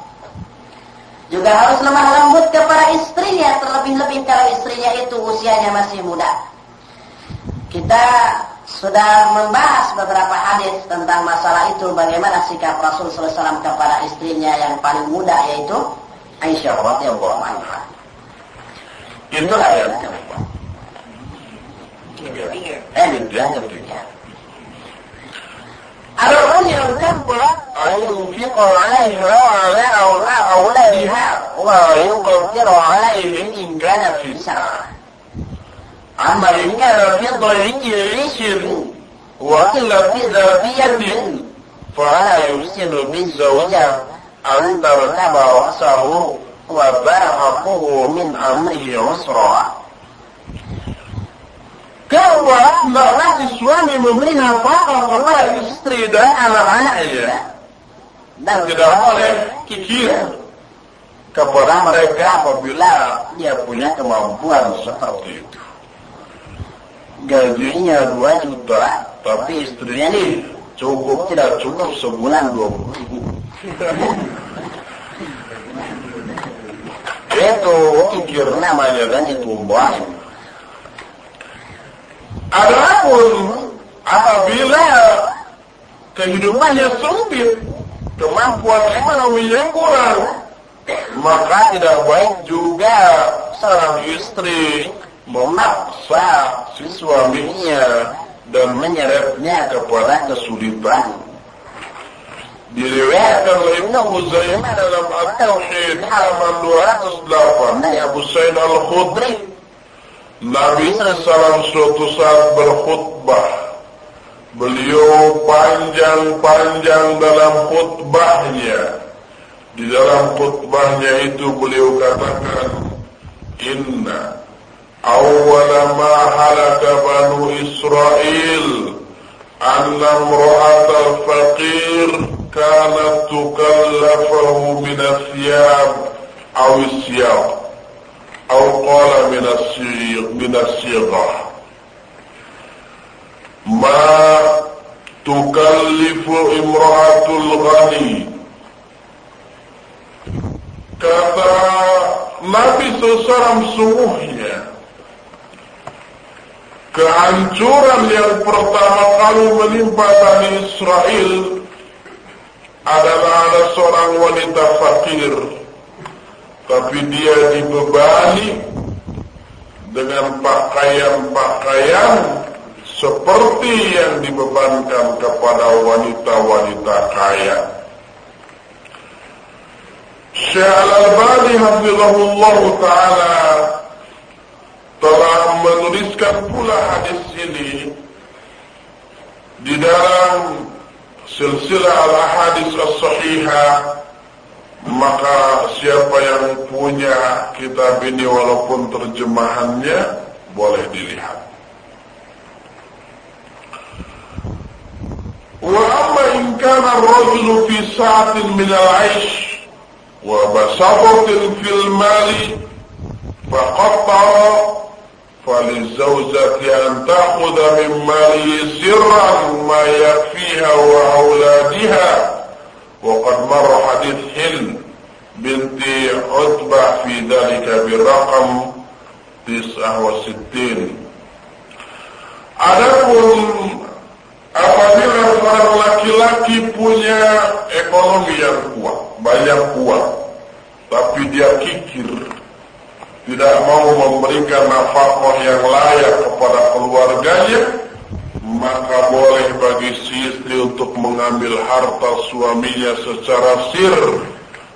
Juga harus lemah lembut kepada istrinya terlebih-lebih kalau istrinya itu usianya masih muda. Kita sudah membahas beberapa hadis tentang masalah itu bagaimana sikap Rasul SAW kepada istrinya yang paling muda yaitu Aisyah radhiyallahu anha. Itulah yang kedua. Eh, yang ketiga. Adapun yang kedua, ينفق عليها وعلى أولادها ويقدر عليه إن كان في سعة أما إن كان في ضيق عشر وإلا في ذات يد فلا يحسن بالزوجة أن تركب رأسه وبرهقه من أمره عسرا Kalau berarti suami memberi nafkah kepada istri dan anak-anaknya dan tidak boleh kikir kepada mereka apabila dia punya kemampuan seperti itu gajinya dua juta, tapi istrinya ini cukup tidak cukup sebulan dua puluh ribu. itu kikir namanya dan itu bohong. Adapun apabila kehidupannya sempit, kemampuan ekonominya kurang, maka tidak baik juga seorang istri memaksa si suaminya dan menyeretnya kepada kesulitan. Diriwayatkan oleh Ibnu Huzaimah dalam At-Tauhid halaman 208 dari Abu Sa'id Al-Khudri. Nabi SAW suatu saat berkhutbah. Beliau panjang-panjang dalam khutbahnya. Di dalam khutbahnya itu beliau katakan, Inna أول ما هلك بنو إسرائيل أن امرأة الفقير كانت تكلفه من الثياب أو السياق أو قال من الصيغ من الصيغة. ما تكلف امرأة الغني. kata Nabi seorang sungguhnya kehancuran yang pertama kali menimpa Bani Israel adalah ada seorang wanita fakir tapi dia dibebani dengan pakaian-pakaian seperti yang dibebankan kepada wanita-wanita kaya. Syekh Al-Albani taala telah menuliskan pula hadis ini di dalam silsilah al-hadis as-sahihah maka siapa yang punya kitab ini walaupun terjemahannya boleh dilihat. Wa amma in kana ar-rajulu fi sa'atin min al-'aish wa basatatin fil mali faqattara فللزوجة أن تأخذ من ماله سرا ما يكفيها وأولادها وقد مر حديث هند بنت عتبة في ذلك برقم تسعة وستين Adapun apabila seorang laki-laki punya ekonomi yang kuat, banyak uang, tapi dia kikir, tidak mau memberikan nafkah yang layak kepada keluarganya, maka boleh bagi si istri untuk mengambil harta suaminya secara sir,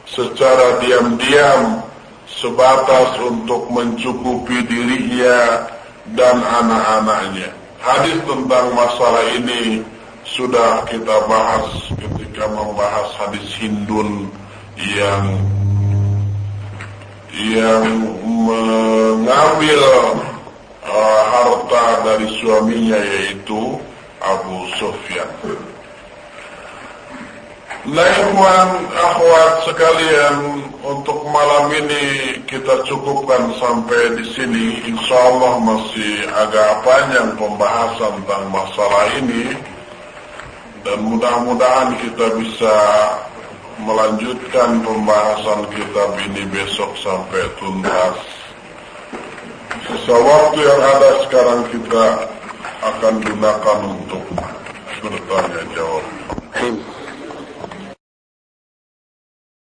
secara diam-diam, sebatas untuk mencukupi dirinya dan anak-anaknya. Hadis tentang masalah ini sudah kita bahas ketika membahas hadis Hindun yang yang mengambil uh, harta dari suaminya yaitu Abu Sufyan. Nah akhwat sekalian untuk malam ini kita cukupkan sampai di sini. Insya Allah masih agak panjang pembahasan tentang masalah ini dan mudah-mudahan kita bisa melanjutkan pembahasan kitab ini besok sampai tuntas. Sisa waktu yang ada sekarang kita akan gunakan untuk bertanya jawab.